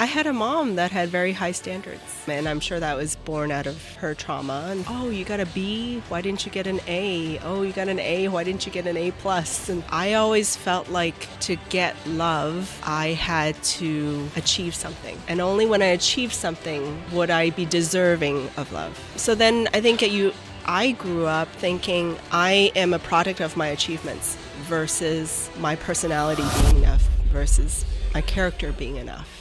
I had a mom that had very high standards, and I'm sure that was born out of her trauma. And oh, you got a B? Why didn't you get an A? Oh, you got an A? Why didn't you get an A plus? And I always felt like to get love, I had to achieve something, and only when I achieved something would I be deserving of love. So then I think that you. I grew up thinking I am a product of my achievements versus my personality being enough versus my character being enough.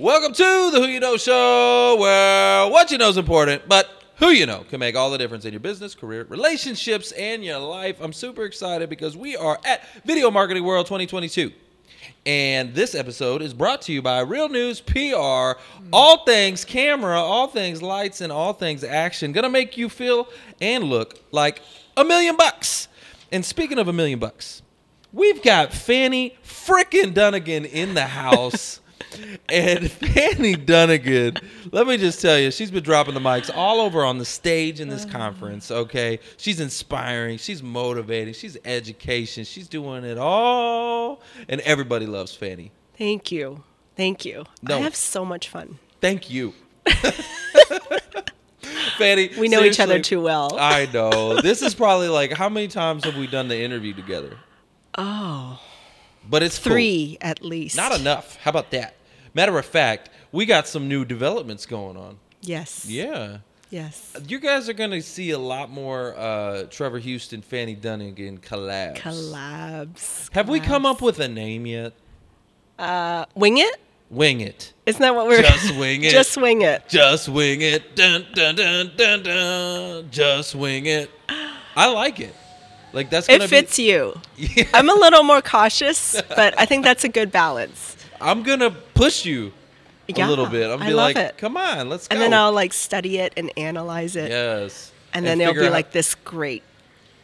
Welcome to the Who You Know Show, where what you know is important, but who you know can make all the difference in your business, career, relationships, and your life. I'm super excited because we are at Video Marketing World 2022. And this episode is brought to you by Real News PR. All things camera, all things lights, and all things action. Gonna make you feel and look like a million bucks. And speaking of a million bucks, we've got Fanny frickin' Dunagan in the house. and Fanny Dunagan, let me just tell you, she's been dropping the mics all over on the stage in this uh-huh. conference. Okay, she's inspiring, she's motivating, she's education, she's doing it all, and everybody loves Fanny. Thank you. Thank you. No. I have so much fun. Thank you. Fanny, We know each other too well. I know. This is probably like how many times have we done the interview together? oh, But it's cool. three at least. Not enough. How about that? Matter of fact, we got some new developments going on. Yes. Yeah. Yes. You guys are going to see a lot more uh, Trevor Houston, Fanny Dunagan collabs. Collabs. Have we come up with a name yet? Uh, wing it? Wing it. Isn't that what we're? Just wing it. Just wing it. Just wing it. Dun, dun, dun, dun, dun. Just wing it. I like it. Like that's gonna It fits be, you. Yeah. I'm a little more cautious, but I think that's a good balance. I'm gonna push you a Yeah, little bit. I'm I be love like, it. come on, let's go. And then I'll like study it and analyze it, yes. and then it'll be out- like this great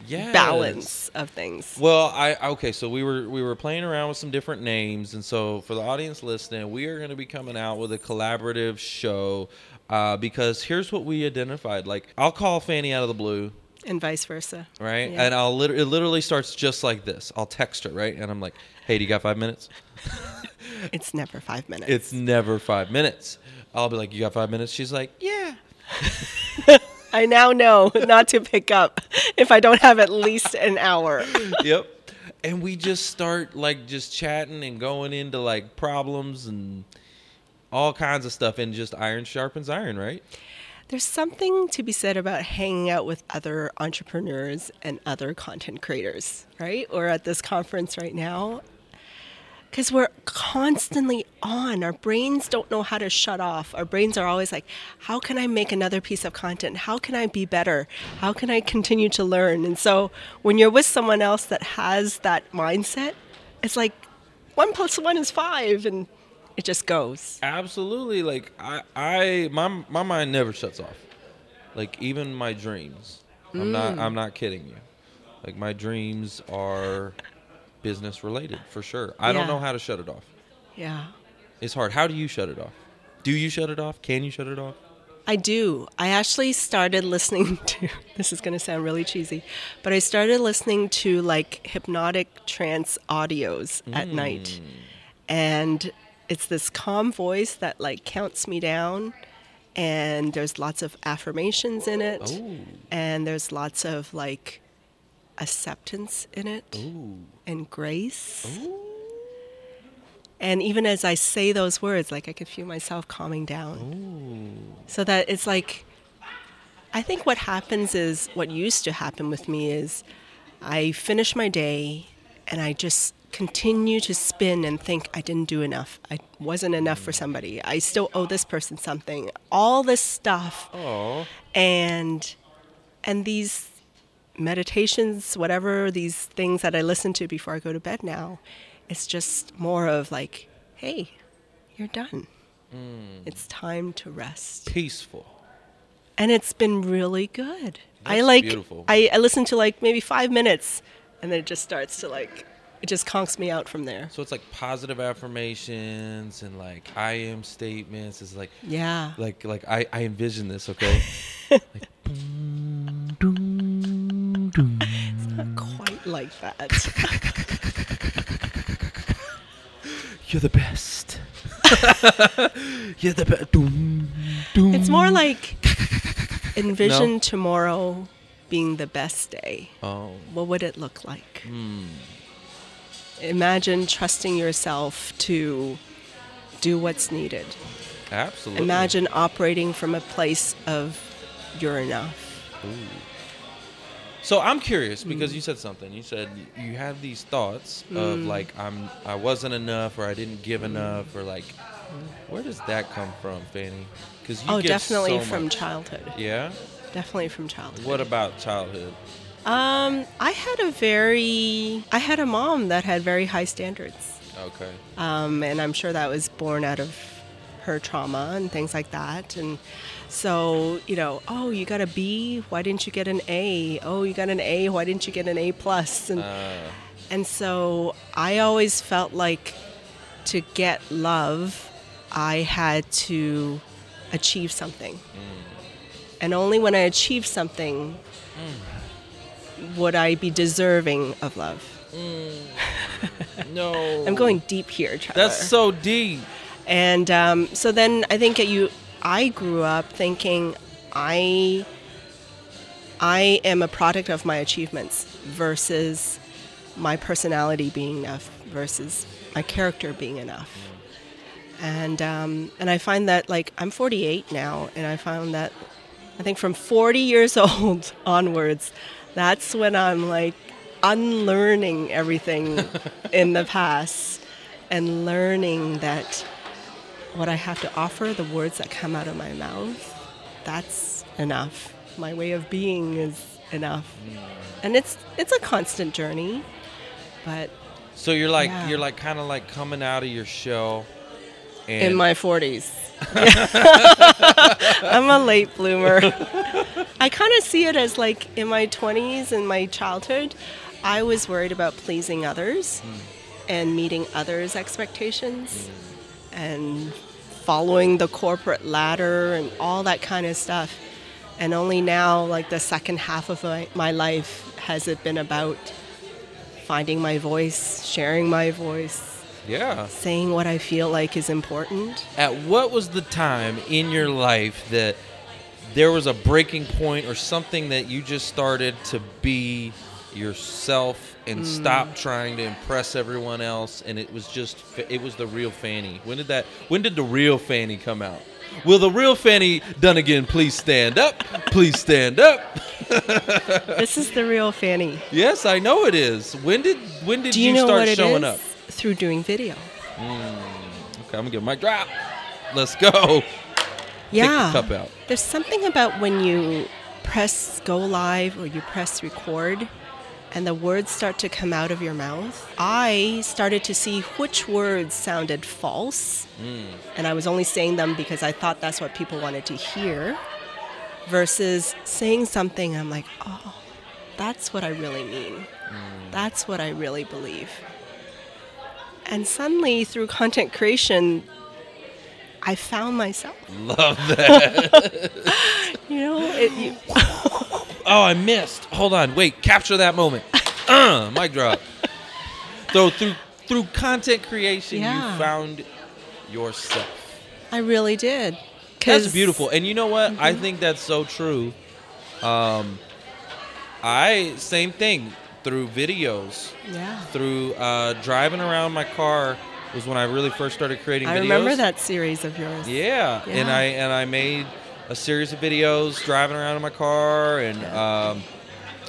yes. balance of things. Well, I okay, so we were we were playing around with some different names, and so for the audience listening, we are going to be coming out with a collaborative show uh, because here's what we identified. Like, I'll call Fanny out of the blue, and vice versa. right? Yeah. And I'll lit- it literally starts just like this. I'll text her, right? And I'm like, "Hey, do you got five minutes?" It's never five minutes. It's never five minutes. I'll be like, "You got five minutes?" She's like, "Yeah." I now know not to pick up if I don't have at least an hour. yep. And we just start like just chatting and going into like problems and all kinds of stuff, and just iron sharpens iron, right? There's something to be said about hanging out with other entrepreneurs and other content creators, right? Or at this conference right now. Because we're constantly on. Our brains don't know how to shut off. Our brains are always like, how can I make another piece of content? How can I be better? How can I continue to learn? And so when you're with someone else that has that mindset, it's like one plus one is five, and it just goes. Absolutely. Like I, I, my my mind never shuts off. Like even my dreams. I'm not. Mm. I'm not kidding you. Like my dreams are business related for sure. I don't know how to shut it off. Yeah. It's hard. How do you shut it off? Do you shut it off? Can you shut it off? I do. I actually started listening to this is going to sound really cheesy, but I started listening to like hypnotic trance audios at night. Mm. And it's this calm voice that like counts me down and there's lots of affirmations in it Oh. and there's lots of like acceptance in it Ooh. and grace. And even as I say those words, like I could feel myself calming down. So that it's like, I think what happens is, what used to happen with me is I finish my day and I just continue to spin and think I didn't do enough. I wasn't enough for somebody. I still owe this person something. All this stuff Oh. and and these meditations whatever these things that i listen to before i go to bed now it's just more of like hey you're done hmm. it's time to rest Peaceful. and it's been really good i like beautiful. I, I listen to like maybe five minutes and then it just starts to like it just conks me out from there So it's like positive affirmations and like I am statements. It's like yeah like like I, I envision this, okay? like, not quite like that. You're the best. You're the best. It's more like envision tomorrow being the best day. Oh. What would it look like? Hmm. Imagine trusting yourself to do what's needed. Absolutely. Imagine operating from a place of you're enough. So I'm curious Mm. because you said something. You said you have these thoughts of Mm. like I'm I wasn't enough or I didn't give enough or like where does that come from, Fanny? Because oh, definitely so from much. childhood. Yeah. Definitely from childhood. What about childhood? Um, I had a very, I had a mom that had very high standards, Okay. um, and I'm sure that was born out of her trauma and things like that. And so, you know, oh, you got a B, why didn't you get an A? Oh, you got an A, why didn't you get an A plus? And Uh, and so I always felt like to get love, I had to achieve something. And only when I achieved something would I be deserving of love. no. I'm going deep here, Trevor. That's so deep. And um, so then I think you, I grew up thinking I, I am a product of my achievements versus my personality being enough versus my character being enough. And um, and I find that like I'm 48 now, and I found that I think from 40 years old onwards, that's when I'm like unlearning everything in the past and learning that what I have to offer, the words that come out of my mouth, that's enough. My way of being is enough. Mm. And it's it's a constant journey, but So you're like Yeah. you're like kind of like coming out of your shell. And in my 40s. I'm a late bloomer. I kind of see it as like in my 20s and my childhood, I was worried about pleasing others hmm. and meeting others' expectations and following the corporate ladder and all that kind of stuff. And only now, like the second half of my, my life, has it been about finding my voice, sharing my voice, yeah. saying what I feel like is important. At what was the time in your life that there was a breaking point or something that you just started to be yourself and mm. stop trying to impress everyone else and it was just it was the real Fanny. When did that when did the real Fanny come out? Will the real Fanny Dunagan please stand up? Please stand up. this is the real Fanny. Yes, I know it is. When did when did Do you, you, know start showing up? Through doing video. Mm, okay, I'm gonna give my drop. Let's go. Yeah. Take the cup out. There's something about when you press go live or you press record and the words start to come out of your mouth. I started to see which words sounded false. Mm. And I was only saying them because I thought that's what people wanted to hear versus saying something I'm like, "Oh, that's what I really mean. Mm. That's what I really believe." And suddenly through content creation I found myself. Love that. You know, it, you, Oh, I missed. Hold on. Wait. Capture that moment. Uh, mic drop. So through through content creation, Yeah. you found yourself. I really did. That's beautiful. And you know what? I Mm-hmm. think that's so true. Um, I same thing through videos, Yeah. through uh, driving around my car was when I really first started creating I videos. remember that series of yours. Yeah. and I and I made a series of videos driving around in my car, and um,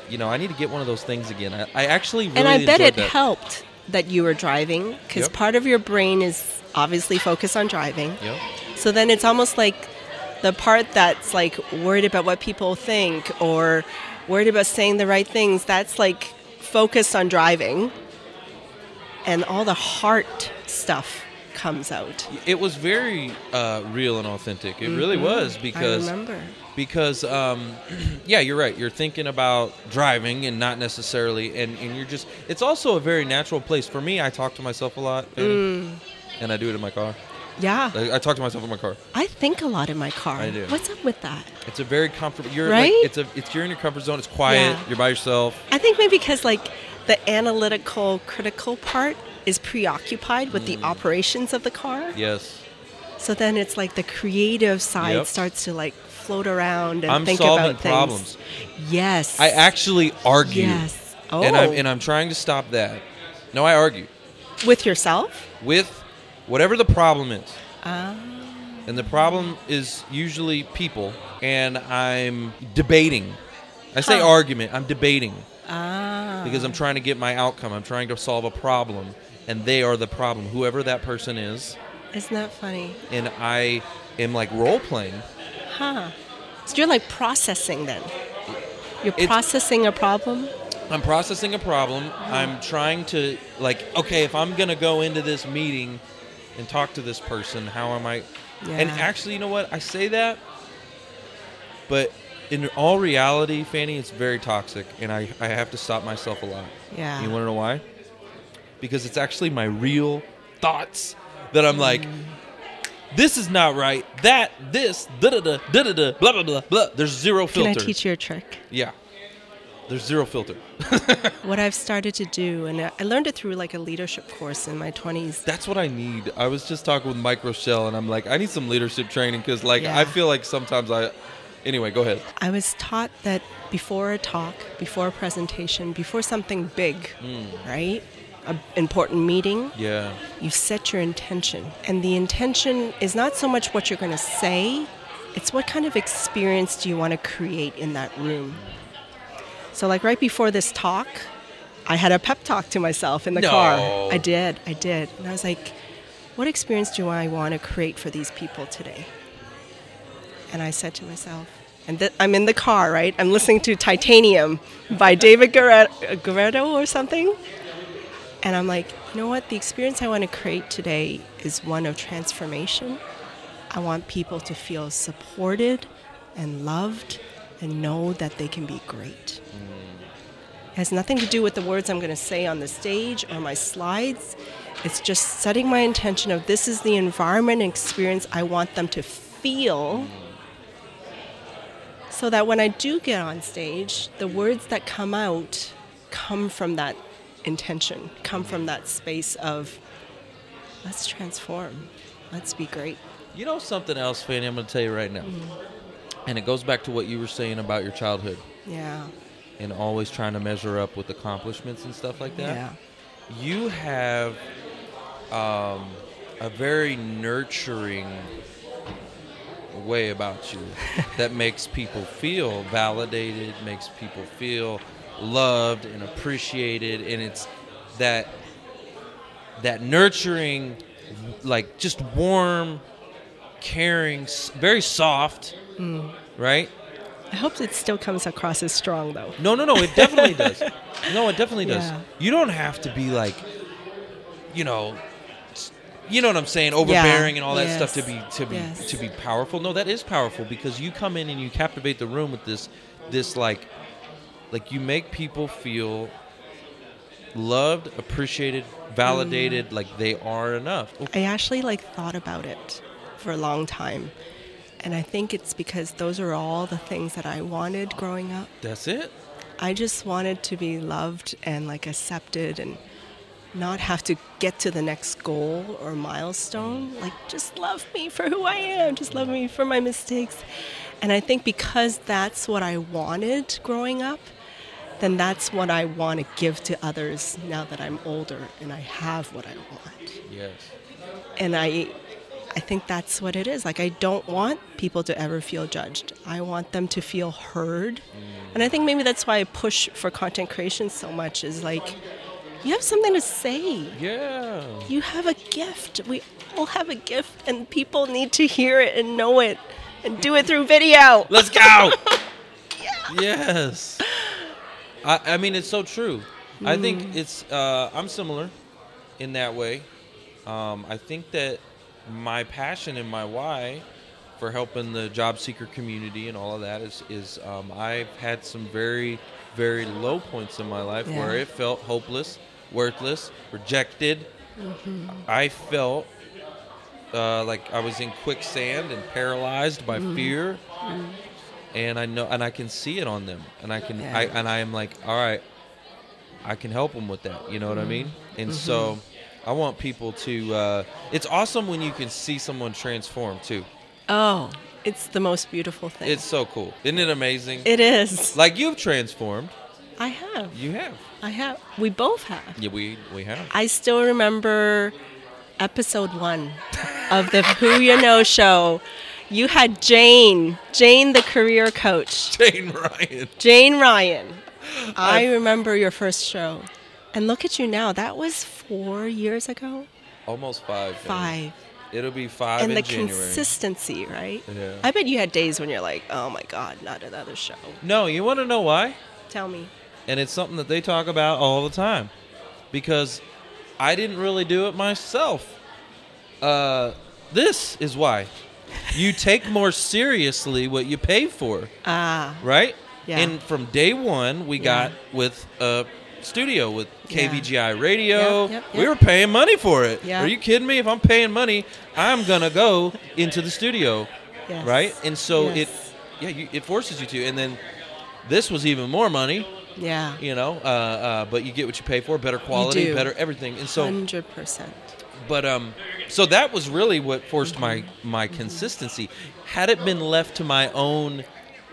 you know I need to get one of those things again. I, I actually really and I bet it that. helped that you were driving because Yep. part of your brain is obviously focused on driving. Yep. So then it's almost like the part that's like worried about what people think or worried about saying the right things, that's like focused on driving. And all the heart stuff comes out. It was very uh, real and authentic. It really was because Mm-hmm. I remember. because um, yeah, you're right. You're thinking about driving and not necessarily, and, and you're just. It's also a very natural place for me. I talk to myself a lot, Fanny, Mm. and I do it in my car. Yeah. I, I talk to myself in my car. I think a lot in my car. I do. What's up with that? It's a very comfortable. You're Right? like it's a it's you're in your comfort zone. It's quiet. Yeah. You're by yourself. I think maybe because like the analytical, critical part is preoccupied with Mm. the operations of the car. Yes. So then it's like the creative side Yep. starts to like float around and I'm think about things. problems. Yes. I actually argue. Yes. Oh. And I'm and I'm trying to stop that. No, I argue with yourself. with whatever the problem is. Ah. And the problem is usually people and I'm debating. I say Huh. argument, I'm debating Ah. because I'm trying to get my outcome. I'm trying to solve a problem and they are the problem, whoever that person is. Isn't that funny? And I am like role playing. Huh. So you're like processing then. You're It's- processing a problem. I'm processing a problem. I'm trying to like, okay, if I'm gonna go into this meeting and talk to this person, how am I? And actually, you know what? I say that, but in all reality, Fanny, it's very toxic, and I I have to stop myself a lot. Yeah. You want to know why? Because it's actually my real thoughts that I'm like. Mm. This is not right. That, this, da da da, da da da, blah blah blah blah. There's zero Can filter. I teach you a trick? Yeah. There's zero filter. What I've started to do, and I learned it through like a leadership course in my 20s. That's what I need. I was just talking with Mike Rochelle, and I'm like, I need some leadership training because, like, Yeah. I feel like sometimes I. Anyway, go ahead. I was taught that before a talk, before a presentation, before something big, hmm. right? An important meeting, Yeah. you set your intention. And the intention is not so much what you're going to say, it's what kind of experience do you want to create in that room. So, like right before this talk, I had a pep talk to myself in the No. car. I did, I did. And I was like, what experience do I want to create for these people today? And I said to myself, and th- I'm in the car, right? I'm listening to Titanium by David Guerre- Guerrero or something. And I'm like, you know what? The experience I want to create today is one of transformation. I want people to feel supported and loved and know that they can be great. It has nothing to do with the words I'm going to say on the stage or my slides. It's just setting my intention of this is the environment and experience I want them to feel so that when I do get on stage, the words that come out come from that intention, come from that space of let's transform, let's be great. You know something else, Fanny? I'm going to tell you right now. Mm-hmm. And it goes back to what you were saying about your childhood Yeah. and always trying to measure up with accomplishments and stuff like that. Yeah. You have um, a very nurturing way about you that makes people feel validated, makes people feel loved and appreciated, and it's that that nurturing, like just warm, caring, very soft, Mm. right? I hope it still comes across as strong though. No, no, no. It definitely does. No, it definitely does. Yeah. You don't have to be like, you know, you know what I'm saying, overbearing and all that stuff to be to be Yes. to be powerful. No, that is powerful because you come in and you captivate the room with this this like like you make people feel loved, appreciated, validated, mm-hmm. like they are enough. I actually like thought about it for a long time. And I think it's because those are all the things that I wanted growing up. that's it. I just wanted to be loved and like accepted and not have to get to the next goal or milestone. Mm. Like, just love me for who I am, just love me for my mistakes. And I think because that's what I wanted growing up, then that's what I want to give to others now that I'm older and I have what I want Yes. and I I think that's what it is. Like I don't want people to ever feel judged. I want them to feel heard. And I think maybe that's why I push for content creation so much is like you have something to say. Yeah. You have a gift. We all have a gift and people need to hear it and know it and do it through video. Let's go. Yes. I, I mean, it's so true. I think it's. Uh, I'm similar in that way. Um, I think that my passion and my why for helping the job seeker community and all of that is is um, I've had some very very low points in my life where it felt hopeless, worthless, rejected. I felt uh, like I was in quicksand and paralyzed by fear, and I know, and I can see it on them, and I can, I, and I am like, all right, I can help them with that. You know what I mean? Mm-hmm. And so I want people to. Uh, it's awesome when you can see someone transform too. Oh, it's the most beautiful thing. It's so cool. Isn't it amazing? it is. like you've transformed. I have. You have. I have. We both have. Yeah, we we have. I still remember episode one of the Who You Know show. You had Jane, Jane the career coach, Jane Ryan. Jane Ryan. I I've- remember your first show. And look at you now. That was four years ago? Almost five. Five. It'll be five and in the January. consistency, right? Yeah. I bet you had days when you're like, oh my God, not another show. no, you want to know why? Tell me. and it's something that they talk about all the time because I didn't really do it myself. Uh, this is why you take more seriously what you pay for, Ah, right? Yeah. And from day one, we Yeah. got with a studio with Yeah. KVGI radio. Yep, yep, We were paying money for it. Yeah. Are you kidding me? If I'm paying money, I'm gonna go into the studio, yes. right? And so it, yeah, you, it forces you to. And then this was even more money Yeah. you know uh, uh, but you get what you pay for better quality better everything and so 100%. but um so that was really what forced my my consistency had it been left to my own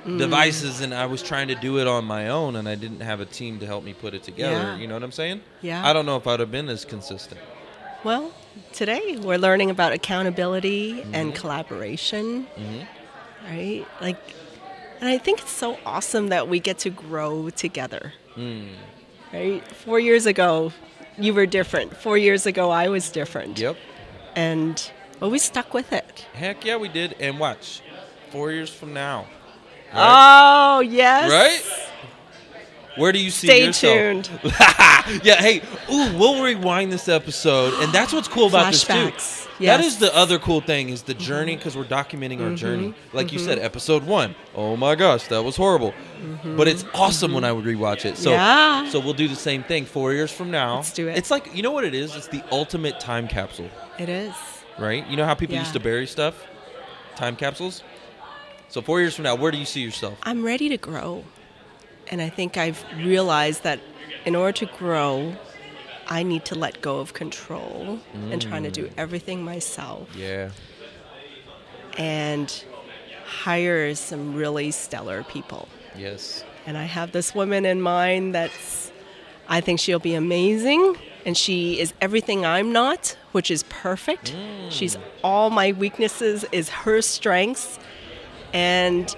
Mm. devices and i was trying to do it on my own and i didn't have a team to help me put it together Yeah. you know what i'm saying Yeah. i don't know if i'd have been as consistent Well, today we're learning about accountability Mm-hmm. and collaboration, Mhm. right? Like, and I think it's so awesome that we get to grow together, Mm. right? Four years ago, you were different. Four years ago, I was different. yep And, well, we stuck with it. heck yeah we did and watch four years from now Oh, yes. right where do you see Stay yourself tuned. yeah, hey, ooh, we'll rewind this episode, and that's what's cool about this Flashbacks, too. That yes. is the other cool thing is the journey because we're documenting our journey. Mm-hmm. Like you said, episode one. Oh my gosh, that was horrible, but it's awesome when I would rewatch it. So, Mm-hmm. Yeah. so we'll do the same thing four years from now. Let's do it. It's like you know what it is. It's the ultimate time capsule, It is. right? You know how people Yeah. used to bury stuff, time capsules. So four years from now, where do you see yourself? I'm ready to grow. And I think I've realized that in order to grow, I need to let go of control and trying to do mm. everything myself Yeah, and hire some really stellar people. yes, And I have this woman in mind that's, I think she'll be amazing. And she is everything I'm not, which is perfect. She's mm. all my weaknesses, is her strengths. And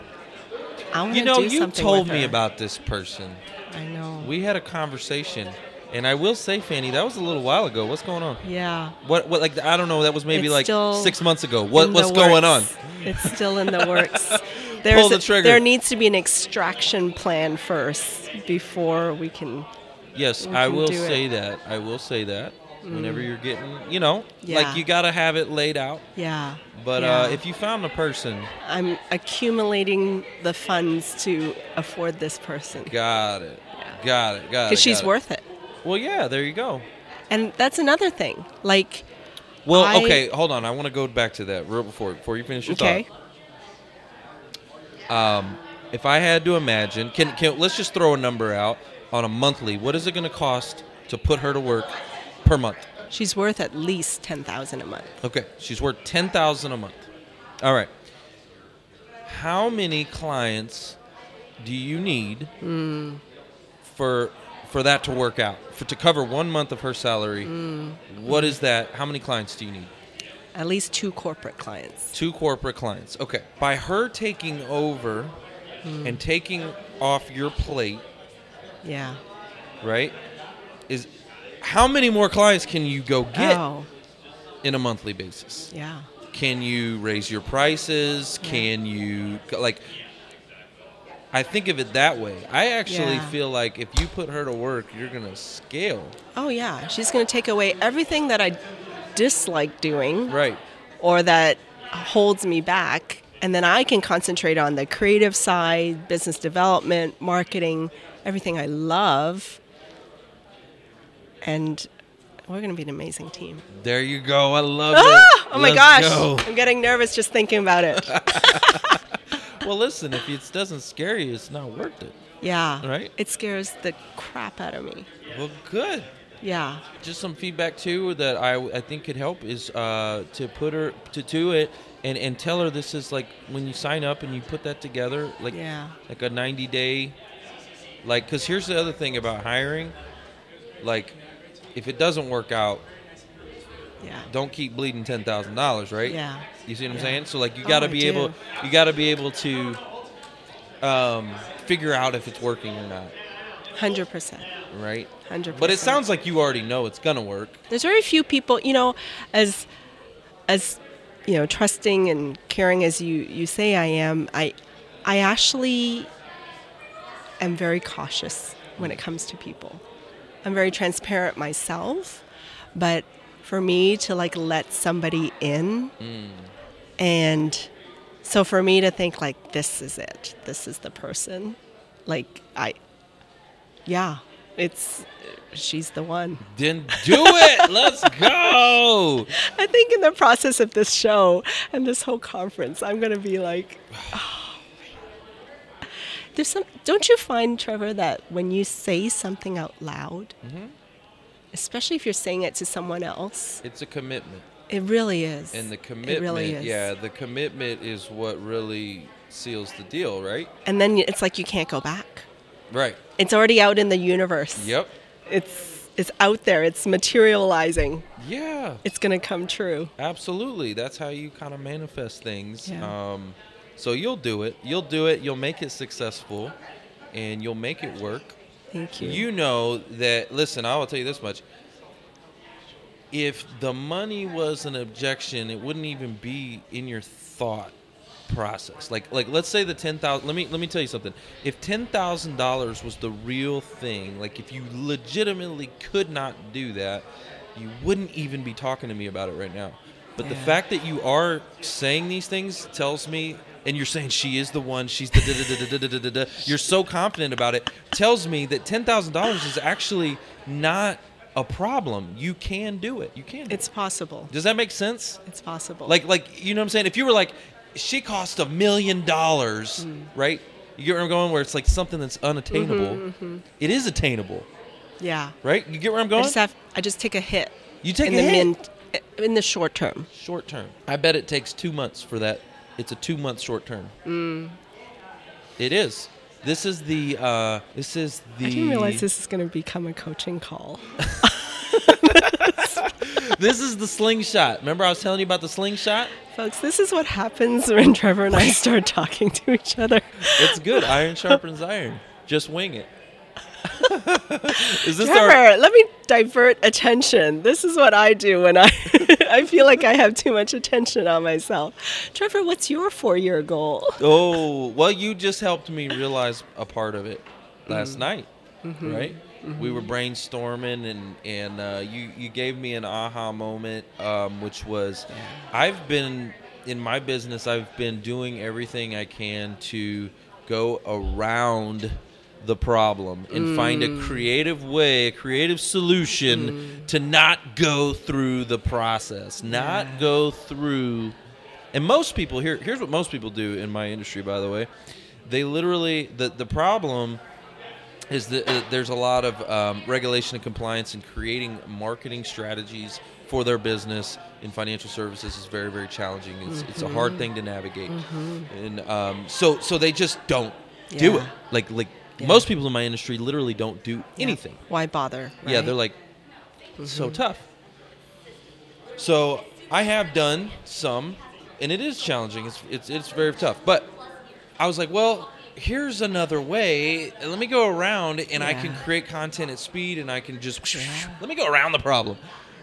I want to you know, you told me about this person. I know. We had a conversation, and I will say, Fanny, that was a little while ago. What's going on? yeah. What? What? Like I don't know. That was maybe It's like six months ago. What? What's the going on? It's still in the works. There's the a- trigger. there needs to be an extraction plan first before we can. Yes, We I will do it. say that. I will say that. Whenever you're getting, you know, Yeah. like you gotta have it laid out. Yeah. But Yeah. uh, if you found a person, I'm accumulating the funds to afford this person got it, Yeah. got it, got it. because she's got it. worth it. Well, yeah, there you go. And that's another thing. Like, Well, I- okay, hold on. I want to go back to that real before before you finish your okay, thought. Um, if I had to imagine, can can let's just throw a number out on a monthly. What is it going to cost to put her to work per month? she's worth at least ten thousand a month. Okay, she's worth ten thousand a month. All right. How many clients do you need hmm. for for that to work out? For to cover one month of her salary, hmm. what is that? How many clients do you need? At least two corporate clients. Two corporate clients. Okay. By her taking over hmm. and taking off your plate, Yeah. right? Is how many more clients can you go get Oh, in a monthly basis? yeah. Can you raise your prices? Yeah. Can you like I think of it that way. I actually Yeah. feel like if you put her to work, you're going to scale. Oh, yeah. She's going to take away everything that I dislike doing. Right. or that holds me back. And then I can concentrate on the creative side, business development, marketing, everything I love. And we're going to be an amazing team. There you go. I love Ah! it. Oh my Let's gosh. go. I'm getting nervous just thinking about it. Well, listen, if it doesn't scare you, it's not worth it. Yeah. Right? It scares the crap out of me. Well, good. Yeah. Just some feedback too that I, I think could help is uh, to put her to do it and, and tell her this is like when you sign up and you put that together like Yeah. like a 90 day like because here's the other thing about hiring like if it doesn't work out Yeah. don't keep bleeding ten thousand dollars right Yeah. you see what i'm Yeah. saying so like you Oh, got to I be able you got to be able to um, figure out if it's working or not Hundred percent. right Hundred percent. but it sounds like you already know it's gonna work there's very few people you know as as you know trusting and caring as you you say i am i i actually am very cautious when it comes to people i'm very transparent myself but for me to like let somebody in mm. and so for me to think like this is it this is the person like i yeah it's she's the one. Then do it! Let's go! I think in the process of this show and this whole conference, I'm going to be like, oh. There's some. Don't you find, Trevor, that when you say something out loud, Mm-hmm. especially if you're saying it to someone else, it's a commitment it really is. and the It commitment really is. yeah the commitment is what really seals the deal right And then it's like you can't go back. right It's already out in the universe. yep It's it's out there. It's materializing. yeah It's going to come true. Absolutely. That's how you kind of manifest things. Yeah. Um, so you'll do it. You'll do it. You'll make it successful, and you'll make it work. Thank you. You know that. Listen, I will tell you this much. If the money was an objection, it wouldn't even be in your thought process. Like, like let's say the ten thousand. Let me let me tell you something. If ten thousand dollars was the real thing, like if you legitimately could not do that, you wouldn't even be talking to me about it right now. But the fact that you are saying these things tells me, and you're saying she is the one, she's the da da da da da da da da. You're so confident about it, tells me that ten thousand dollars is actually not a problem. You can do it. You can. do it. it's possible. it. Does that make sense? It's possible. Like, like you know what I'm saying? If you were like, she cost a million dollars, right? You get where I'm going? Where it's like something that's unattainable. It is attainable, yeah. right? You get where I'm I going? just have I just take a hit. you take in a the hit. mint in the short term. Short term. I bet it takes two months for that. It's a two month short term. Mm. It is. This is the. Uh, this is the. I didn't realize this is going to become a coaching call. this is the slingshot. Remember, I was telling you about the slingshot. Folks, this is what happens when Trevor and I start talking to each other. It's good. iron sharpens iron. Just wing it. is this Trevor, our? let me divert attention. This is what I do when I I feel like I have too much attention on myself. Trevor, what's your 4-year goal? Oh, well, you just helped me realize a part of it last Mm-hmm. night, right? We were brainstorming, and and uh, you you gave me an aha moment, um, which was, I've been in my business. I've been doing everything I can to go around the problem and find Mm. a creative way, a creative solution to not go through the process, not Yeah. go through and most people here here's what most people do in my industry by the way. They literally the the problem is that uh, there's a lot of um, regulation and compliance and creating marketing strategies for their business in financial services is very very challenging. It's, it's a hard thing to navigate. And um, so so they just don't do it. Like like Yeah. most people in my industry literally don't do anything Why bother? yeah, right? Mm-hmm. they're like so tough. So I have done some, and it is challenging. It's it's it's very tough. But I was like, well, here's another way. Let me go around, and I can create content at speed, and I can just Yeah. let me go around the problem.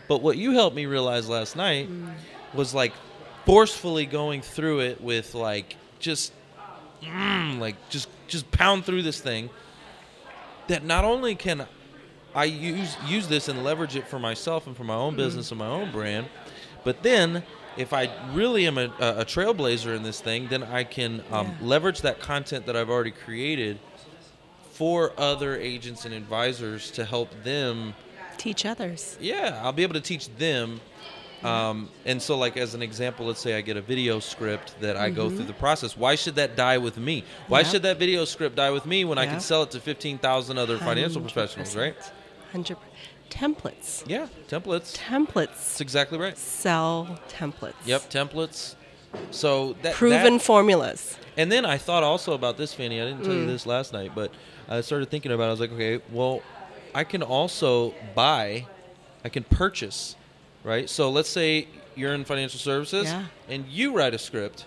But what you helped me realize last night Mm. was like forcefully going through it with like just mm, like just just pound through this thing that not only can I use use this and leverage it for myself and for my own business and my own brand, but then if I really am a, a a trailblazer in this thing, then I can um, Yeah. leverage that content that I've already created for other agents and advisors to help them. teach others. Yeah, I'll be able to teach them Um, and so, like as an example, let's say I get a video script that I go Mm-hmm. through the process. Why should that die with me? Why Yep. should that video script die with me when I can sell it to fifteen thousand other financial professionals? Right? 100 templates. Yeah, templates. Templates. That's exactly right. Sell templates. Yep, templates. So that Proven that- formulas. And then I thought also about this, Fanny. I didn't tell Mm. you this last night, but I started thinking about. it. I was like, okay, well, I can also buy, I can purchase, right? So let's say you're in financial services Yeah. and you write a script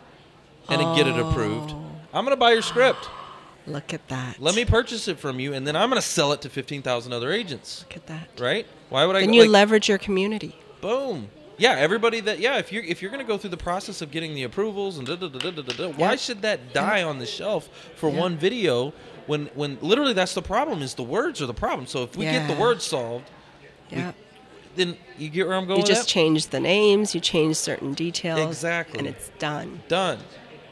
and then get it approved. Oh. I'm going to buy your script. Look at that. Let me purchase it from you, and then I'm going to sell it to 15,000 other agents, Look at that. right? Why would I? Then go- you like, leverage your community. boom. Yeah, everybody that yeah, if you're if you're gonna go through the process of getting the approvals and da da da da da da, why should that die on the shelf for Yep. one video when when literally that's the problem is the words are the problem. So if we get the words solved, Yeah. Then you get where I'm going. You just change the names, you change certain details. Exactly. And it's done. done.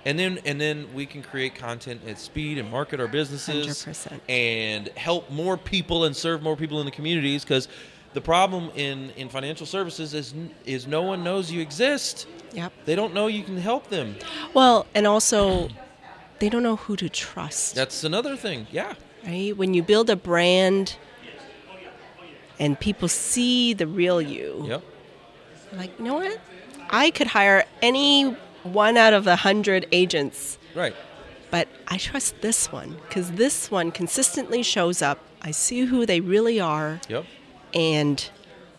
And then and then we can create content at speed and market our businesses 100%. and help more people and serve more people in the communities because the problem in, in financial services is is no one knows you exist. Yep. They don't know you can help them. Well, and also, they don't know who to trust. That's another thing. Yeah. right? When you build a brand and people see the real you, Yep. like, you know what? I could hire any one out of a hundred agents, Right. but I trust this one because this one consistently shows up. I see who they really are, Yep. and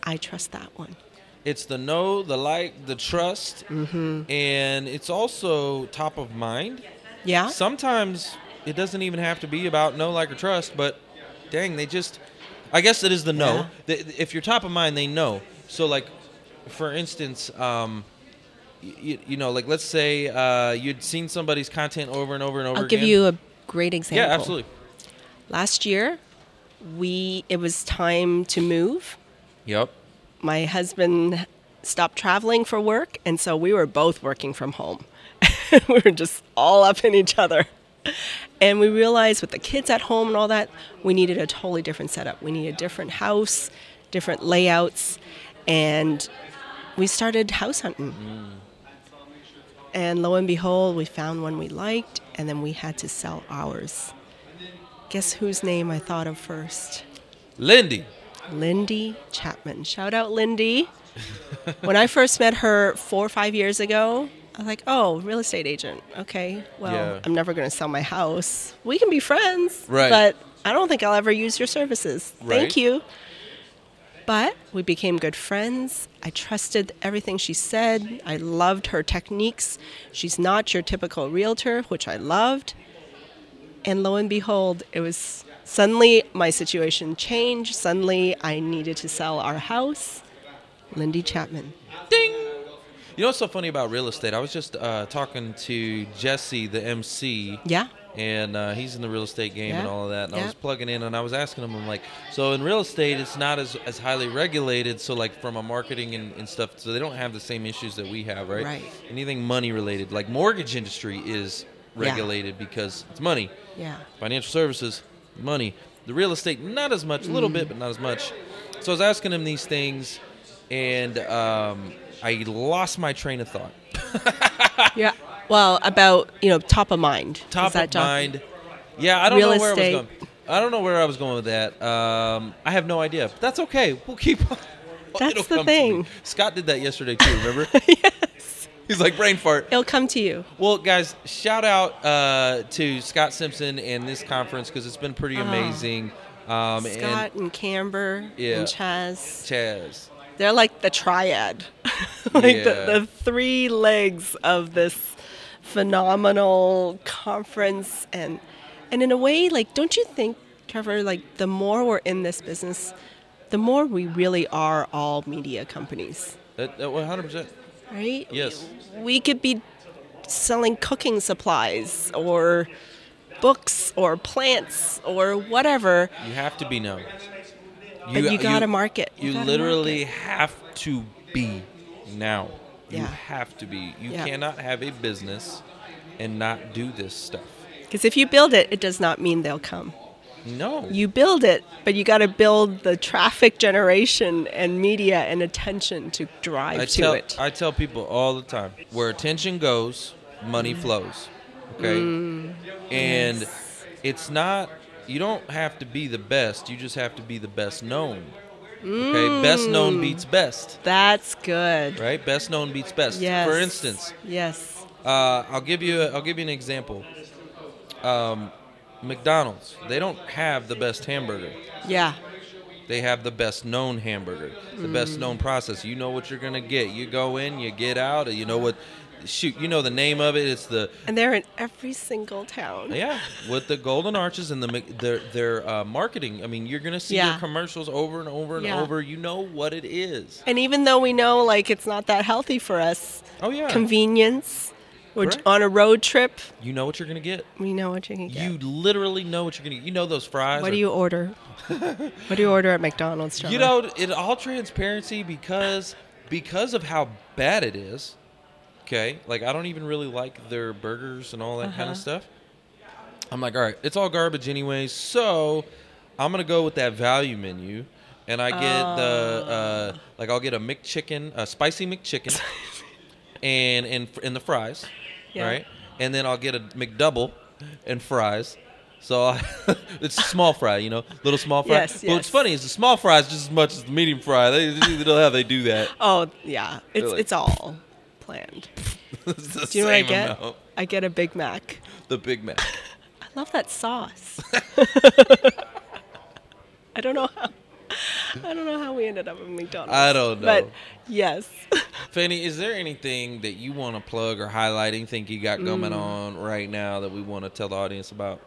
I trust that one. It's the know, the like, the trust, Mm-hmm. and it's also top of mind. Yeah. Sometimes it doesn't even have to be about know, like, or trust, but dang, they just. I guess it is the no. Yeah. The- If you're top of mind, they know. So, like, for instance, um, you, you know, like let's say uh, you'd seen somebody's content over and over and over I'll again. give you a great example. yeah, absolutely. Last year, we it was time to move. Yep. my husband stopped traveling for work, and so we were both working from home. we were just all up in each other. And we realized with the kids at home and all that, we needed a totally different setup. We needed a different house, different layouts, and we started house hunting. Mm. And lo and behold, we found one we liked, and then we had to sell ours. Guess whose name I thought of first? Lindy. Lindy Chapman. Shout out Lindy. when I first met her four or five years ago, I was like, oh, real estate agent. Okay, well, Yeah. I'm never going to sell my house. We can be friends. Right. But I don't think I'll ever use your services. Right. Thank you. But we became good friends. I trusted everything she said. I loved her techniques. She's not your typical realtor, which I loved. And lo and behold, it was suddenly my situation changed. Suddenly I needed to sell our house. Lindy Chapman. Ding. You know what's so funny about real estate? I was just uh, talking to Jesse, the MC, Yeah. and uh, he's in the real estate game and all of that. And I was plugging in, and I was asking him, I'm like, so in real estate, it's not as, as highly regulated. So like from a marketing and, and stuff, so they don't have the same issues that we have, right? Right. Anything money related, like mortgage industry is Yeah. regulated because it's money. Yeah. Financial services, money. The real estate, not as much, a little bit, but not as much. So I was asking him these things, and um, I lost my train of thought. Yeah. Well, about, you know, top of mind. Top of job- mind. Yeah, I don't Real know where estate. I was going. I don't know where I was going with that. Um, I have no idea. But that's okay. We'll keep. on. That's It'll the thing. Scott did that yesterday too. Remember? yes. He's like brain fart. It'll come to you. Well, guys, shout out uh, to Scott Simpson and this conference because it's been pretty amazing. Um, Ah. Scott and, Camber Yeah. and Chaz. and Chaz. They're like the triad, like Yeah. the, the three legs of this phenomenal conference, and and in a way, like, don't you think, Trevor? Like, the more we're in this business, the more we really are all media companies, That, that 100%. right? Yes. We could be selling cooking supplies or books or plants or whatever, You have to be known. But you, gotta market. You, gotta literally market. have to be now. You Yeah. have to be. You Yeah. cannot have a business and not do this stuff. Because if you build it, it does not mean they'll come. No. You build it, but you got to build the traffic generation and media and attention to drive I to tell it. I tell people all the time where attention goes, money flows. Okay, Mm. and it's not. You don't have to be the best. You just have to be the best known. Okay, best Mm. known beats best. That's good. Right, best known beats best. Yes. For instance, Yes. uh, I'll give you a, I'll give you an example. Um, McDonald's they don't have the best hamburger. Yeah. They have the best known hamburger, the Mm. best known process. You know what you're gonna get. You go in, you get out. And you know what? Shoot, you know the name of it. It's the And they're in every single town. yeah with the golden arches and the their their uh, marketing. I mean, you're gonna see Yeah. their commercials over and over and Yeah. over. You know what it is. And even though we know like it's not that healthy for us, Oh yeah, convenience, we're on a road trip, you know what you're gonna get. we know what you can get. You literally know what you're gonna. get. You know those fries. what are- do you order? what do you order at McDonald's? You know, in all transparency, because because of how bad it is. Okay, like I don't even really like their burgers and all that kind Uh-huh. of stuff. I'm like, all right, it's all garbage anyways. So I'm gonna go with that value menu, and I get the uh, like I'll get a McChicken, a spicy McChicken, and and and the fries, Yeah. right? And then I'll get a McDouble and fries. So I, it's small fry, you know, little small fry. Yes, But what's funny is the small fry is just as much as the medium fry. They, they don't know how they do that. Oh yeah, it's Really? it's all planned. Do you know what I get? amount. I get a Big Mac. The Big Mac. I love that sauce. I don't know how. I don't know how we ended up at McDonald's. I don't know. But yes. Fanny, is there anything that you want to plug or highlight? Anything you got going Mm. on right now that we want to tell the audience about?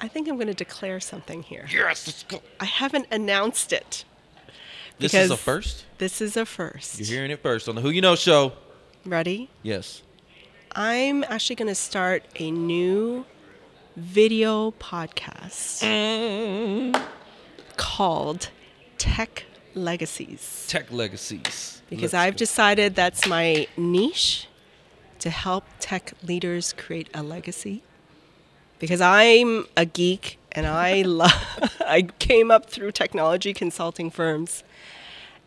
I think I'm going to declare something here. Yes, let's go. I haven't announced it. This is a first. This is a first. You're hearing it first on the Who You Know show. Ready? Yes. I'm actually going to start a new video podcast called Tech Legacies. Tech legacies. Because Let's I've go. decided that's my niche to help tech leaders create a legacy. Because I'm a geek and I love I came up through technology consulting firms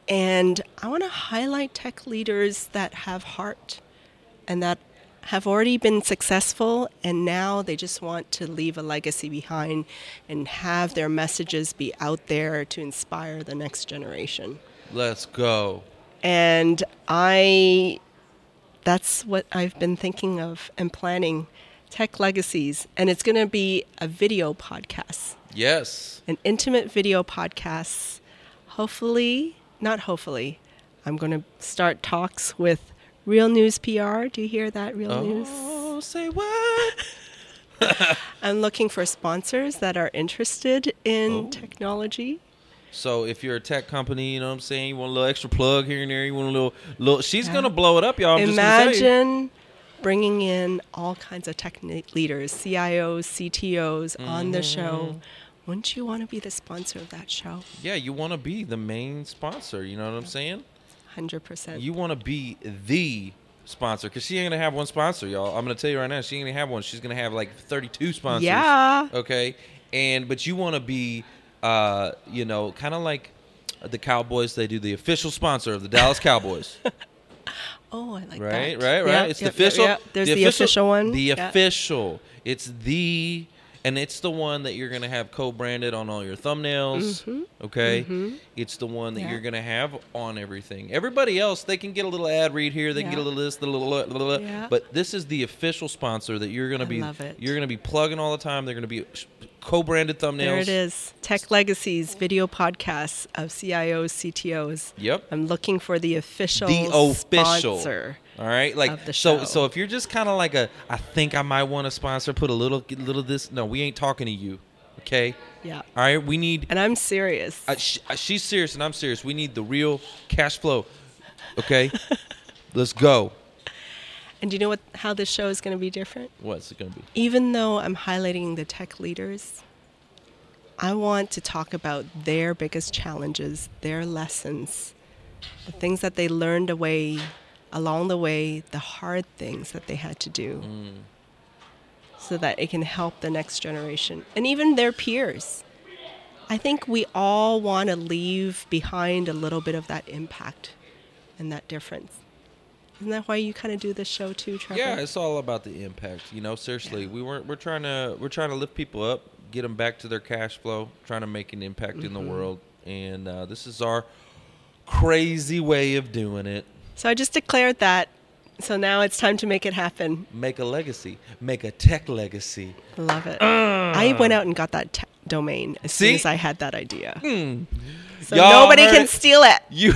and I want to highlight tech leaders that have heart and that have already been successful and now they just want to leave a legacy behind and have their messages be out there to inspire the next generation Let's go. and I that's what I've been thinking of and planning tech legacies and it's going to be a video podcast Yes. an intimate video podcast hopefully not hopefully I'm going to start talks with Real News PR do you hear that Real oh, News Oh, say what? I'm looking for sponsors that are interested in Oh. technology So if you're a tech company, you know what I'm saying, you want a little extra plug here and there, you want a little, little. She's Yeah. gonna blow it up, y'all. I'm. Imagine bringing in all kinds of tech leaders, CIOs, CTOs on the show. Mm-hmm. Wouldn't you want to be the sponsor of that show? Yeah, you want to be the main sponsor. You know what I'm saying? 100%. You want to be the sponsor because she ain't gonna have one sponsor, y'all. I'm gonna tell you right now, she ain't gonna have one. She's gonna have like 32 sponsors. Yeah. Okay. And but you want to be, uh, you know, kind of like the Cowboys. They do the official sponsor of the Dallas Cowboys. oh, I like right, that. right, right. Yeah, it's yep, the official. yep, yep. There's the, official, one. The official. It's the, and it's the one that you're gonna have co-branded on all your thumbnails. Okay, it's the one that Mm-hmm. Yeah. you're gonna have on everything. Everybody else, they can get a little ad read here. They can get a little this, a little, little, little, Yeah. but this is the official sponsor that you're gonna I be. love it. You're gonna be plugging all the time. They're gonna be co-branded thumbnails. There it is. Tech Legacies video podcasts of CIOs, CTOs. Yep. I'm looking for the official the official. sponsor. All right, like so. So if you're just kind of like a, I think I might want to sponsor. Put a little, little this. No, we ain't talking to you. Okay. Yeah. All right. We need. And I'm serious. Uh, sh- uh, she's serious and I'm serious. We need the real cash flow. Okay. Let's go. and do you know what how this show is going to be different? What's it gonna be? even though I'm highlighting the tech leaders, I want to talk about their biggest challenges, their lessons, the things that they learned away along the way, the hard things that they had to do. so that it can help the next generation and even their peers. I think we all want to leave behind a little bit of that impact and that difference. Isn't that why you kind of do this show too, Trevor? Yeah, it's all about the impact. You know, seriously, we weren't. We're trying to. We're trying to lift people up, get them back to their cash flow, trying to make an impact in the Mm-hmm. world, and uh, this is our crazy way of doing it. So I just declared that. So now it's time to make it happen. Make a legacy. Make a tech legacy. Love it. Ah. I went out and got that t- domain as soon as I had that idea. Hmm. So Y'all nobody can it. steal it. You.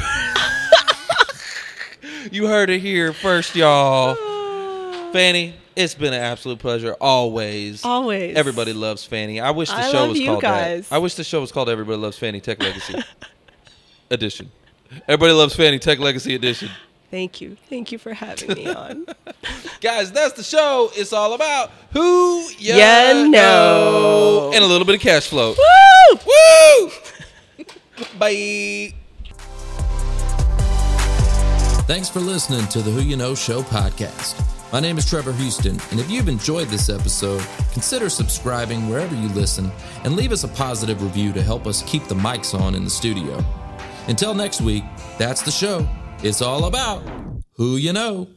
you heard it here first, y'all. Fanny, it's been an absolute pleasure always. Always. Everybody loves Fanny. I wish the I show love was you called guys. that. I wish the show was called Everybody Loves Fanny Tech Legacy Edition. Everybody loves Fanny Tech Legacy Edition. Thank you. Thank you for having me on. Guys, that's the show. It's all about who you Ya know. know. and a little bit of cash flow. Woo! Woo! Bye. Thanks for listening to the Who You Know Show podcast. My name is Trevor Houston, and if you've enjoyed this episode, consider subscribing wherever you listen and leave us a positive review to help us keep the mics on in the studio. Until next week, that's the show. It's all about who you know.